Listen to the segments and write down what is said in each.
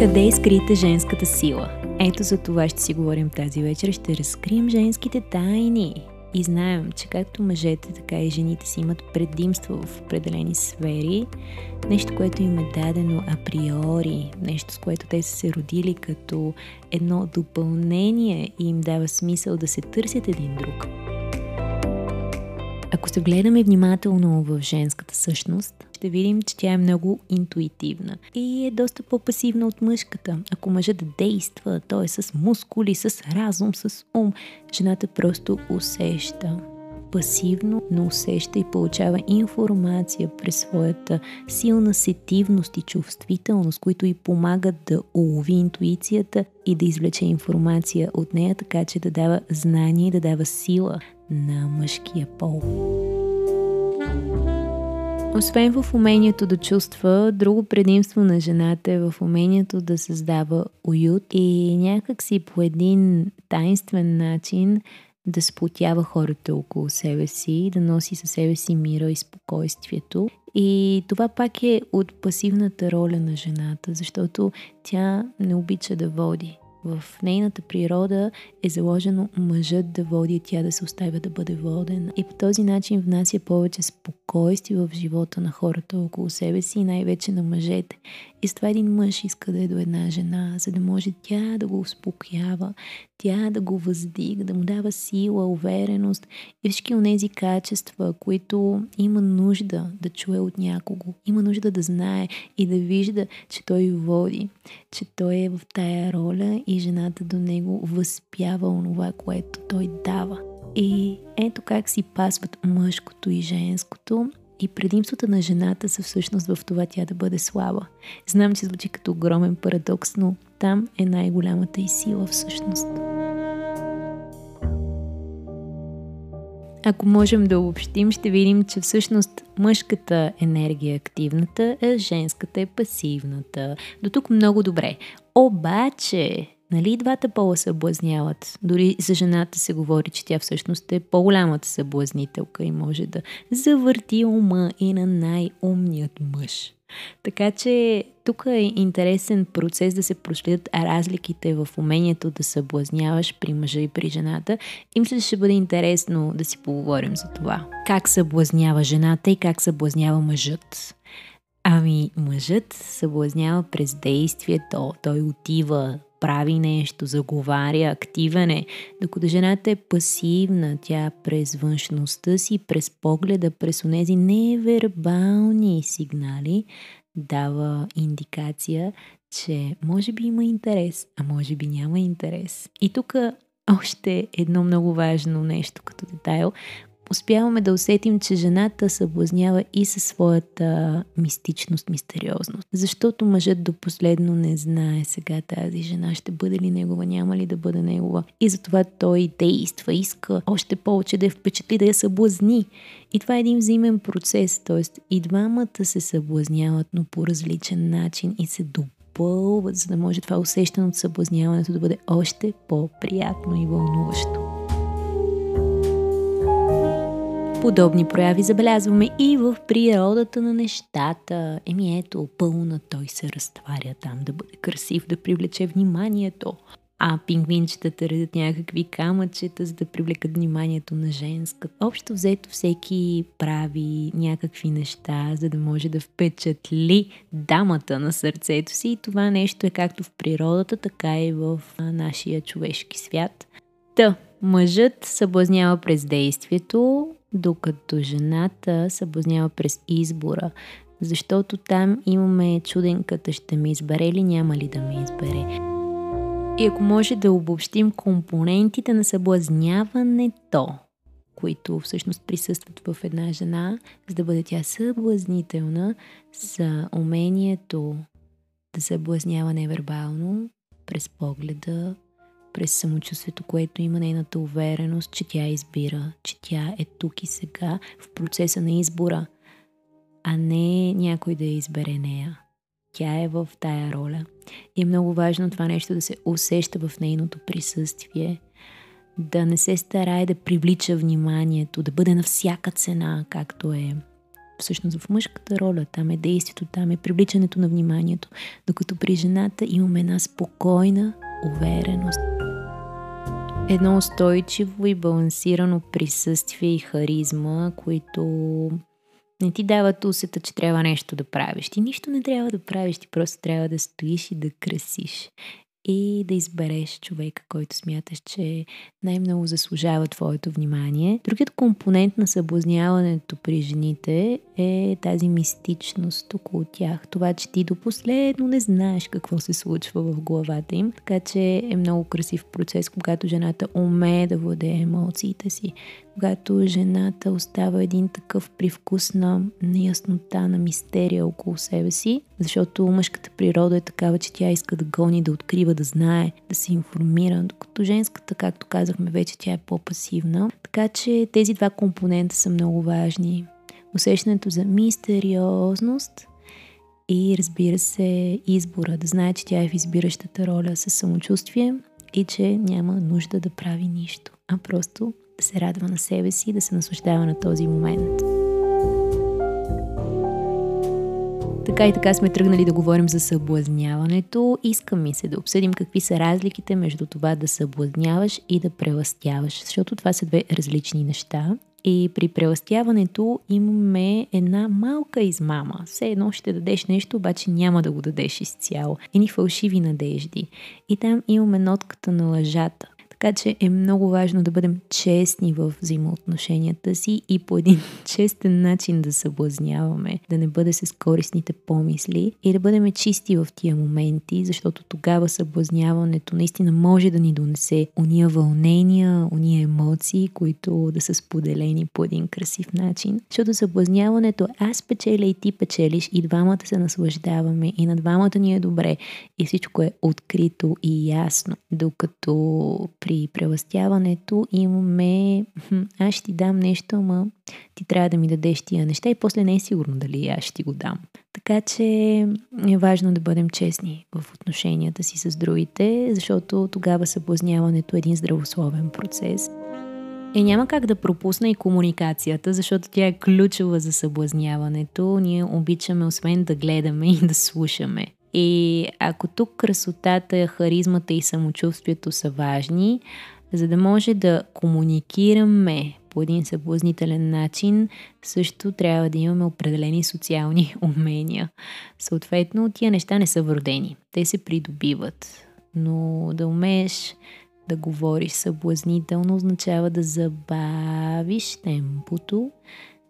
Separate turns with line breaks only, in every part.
Къде е скрита женската сила? Ето за това ще си говорим тази вечер. Ще разкрием женските тайни. И знаем, че както мъжете, така и жените си имат предимство в определени сфери, нещо, което им е дадено априори, нещо, с което те са се родили като едно допълнение и им дава смисъл да се търсят един друг. Ако се гледаме внимателно в женската същност, ще видим, че тя е много интуитивна и е доста по-пасивна от мъжката. Ако мъжът действа, той е с мускули, с разум, с ум, жената просто усеща пасивно, но усеща и получава информация през своята силна сетивност и чувствителност, които и помагат да улови интуицията и да извлече информация от нея, така че да дава знание и да дава сила на мъжкия пол. Освен в умението да чувства, друго предимство на жената е в умението да създава уют и някакси по един тайнствен начин да сплотява хората около себе си, да носи със себе си мира и спокойствието. И това пак е от пасивната роля на жената, защото тя не обича да води. В нейната природа е заложено мъжът да води, тя да се оставя да бъде воден. И по този начин внася повече спокойствие в живота на хората около себе си и най-вече на мъжете. И с това един мъж иска да е до една жена, за да може тя да го успокоява, тя да го въздига, да му дава сила, увереност и всички от тези качества, които има нужда да чуе от някого. Има нужда да знае и да вижда, че той води, че той е в тая роля и жената до него възпява онова, което той дава. И ето как си пасват мъжкото и женското и предимствата на жената са всъщност в това тя да бъде слаба. Знам, че звучи като огромен парадокс, но там е най-голямата и сила всъщност. Ако можем да обобщим, ще видим, че всъщност мъжката енергия е активната, а женската е пасивната. До тук много добре. Обаче, Нали двата пола съблазняват? Дори за жената се говори, че тя всъщност е по-голямата съблазнителка и може да завърти ума и на най-умният мъж. Така че тук е интересен процес да се проследят разликите в умението да съблазняваш при мъжа и при жената. И мисля, че ще бъде интересно да си поговорим за това. Как съблазнява жената и как съблазнява мъжът. Ами, мъжът съблазнява през действието. Той отива прави нещо, заговаря, активен е, докато жената е пасивна, тя през външността си, през погледа, през онези невербални сигнали дава индикация, че може би има интерес, а може би няма интерес. И тук още едно много важно нещо като детайл, успяваме да усетим, че жената съблазнява и със своята мистичност, мистериозност. Защото мъжът до последно не знае сега тази жена ще бъде ли негова, няма ли да бъде негова. И затова той действа, иска още повече да я впечатли, да я съблазни. И това е един взаимен процес, т.е. и двамата се съблазняват, но по различен начин и се допълват, за да може това усещане от съблазняването да бъде още по-приятно и вълнуващо. Подобни прояви забелязваме и в природата на нещата. Еми ето, пълна той се разтваря там да бъде красив, да привлече вниманието. А пингвинчетата редят някакви камъчета, за да привлекат вниманието на женска. Общо взето всеки прави някакви неща, за да може да впечатли дамата на сърцето си. И това нещо е както в природата, така и в нашия човешки свят. Та, мъжът съблазнява през действието, докато жената съблазнява през избора, защото там имаме чуденката ще ме избере или няма ли да ме избере. И ако може да обобщим компонентите на съблазняването, които всъщност присъстват в една жена, за да бъде тя съблазнителна, са умението да съблазнява невербално, през погледа, през самочувствието, което има нейната увереност, че тя избира, че тя е тук и сега в процеса на избора, а не някой да я избере нея. Тя е в тая роля. И е много важно това нещо да се усеща в нейното присъствие, да не се старае да привлича вниманието, да бъде на всяка цена, както е всъщност в мъжката роля. Там е действието, там е привличането на вниманието. Докато при жената имаме една спокойна увереност. Едно устойчиво и балансирано присъствие и харизма, които не ти дават усета, че трябва нещо да правиш. Ти нищо не трябва да правиш, ти просто трябва да стоиш и да красиш и да избереш човека, който смяташ, че най-много заслужава твоето внимание. Другият компонент на съблазняването при жените е тази мистичност около тях. Това, че ти до последно не знаеш какво се случва в главата им. Така че е много красив процес, когато жената умее да владее емоциите си, когато жената остава един такъв привкус на неяснота, на мистерия около себе си, защото мъжката природа е такава, че тя иска да гони, да открива, да знае, да се информира, докато женската, както казахме вече, тя е по-пасивна. Така че тези два компонента са много важни. Усещането за мистериозност и разбира се избора, да знае, че тя е в избиращата роля със самочувствие и че няма нужда да прави нищо, а просто да се радва на себе си и да се наслаждава на този момент. Така и така сме тръгнали да говорим за съблазняването. Искам ми се да обсъдим какви са разликите между това да съблазняваш и да преластяваш, защото това са две различни неща. И при преластяването имаме една малка измама. Все едно ще дадеш нещо, обаче няма да го дадеш изцяло. Едни фалшиви надежди. И там имаме нотката на лъжата. Така че е много важно да бъдем честни в взаимоотношенията си и по един честен начин да съблазняваме, да не бъде с корисните помисли и да бъдем чисти в тия моменти, защото тогава съблазняването наистина може да ни донесе уния вълнения, уния емоции, които да са споделени по един красив начин. Защото съблазняването аз печеля и ти печелиш и двамата се наслаждаваме и на двамата ни е добре и всичко е открито и ясно. Докато при преластяването имаме аз ще ти дам нещо, ама ти трябва да ми дадеш тия неща и после не е сигурно дали аз ще ти го дам. Така че е важно да бъдем честни в отношенията си с другите, защото тогава съблазняването е един здравословен процес. И няма как да пропусна и комуникацията, защото тя е ключова за съблазняването. Ние обичаме освен да гледаме и да слушаме. И ако тук красотата, харизмата и самочувствието са важни, за да може да комуникираме по един съблазнителен начин, също трябва да имаме определени социални умения. Съответно, тия неща не са вродени. Те се придобиват. Но да умееш да говориш съблазнително означава да забавиш темпото,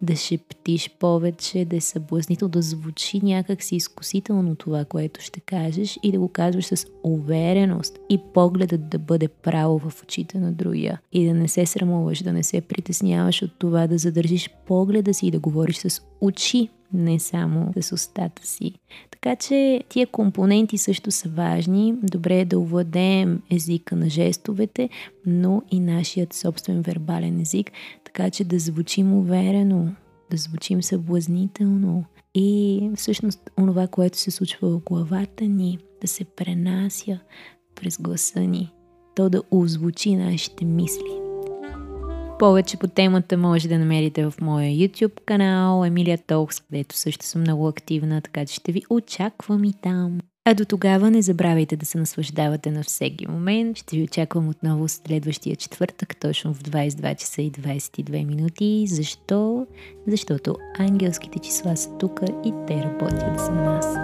да шептиш повече, да е съблазнител, да звучи някак си изкусително това, което ще кажеш и да го казваш с увереност и погледът да бъде право в очите на другия. И да не се срамуваш, да не се притесняваш от това да задържиш погледа си и да говориш с очи, не само с устата си. Така че тия компоненти също са важни. Добре е да овладеем езика на жестовете, но и нашият собствен вербален език, така че да звучим уверено, да звучим съблазнително и всъщност онова, което се случва в главата ни, да се пренася през гласа ни, то да озвучи нашите мисли. Повече по темата може да намерите в моя YouTube канал Емилия Толкс, където също съм много активна, така че ще ви очаквам и там. А до тогава не забравяйте да се наслаждавате на всеки момент. Ще ви очаквам отново следващия четвъртък, точно в 22 часа и 22 минути. Защо? Защото ангелските числа са тук и те работят за нас.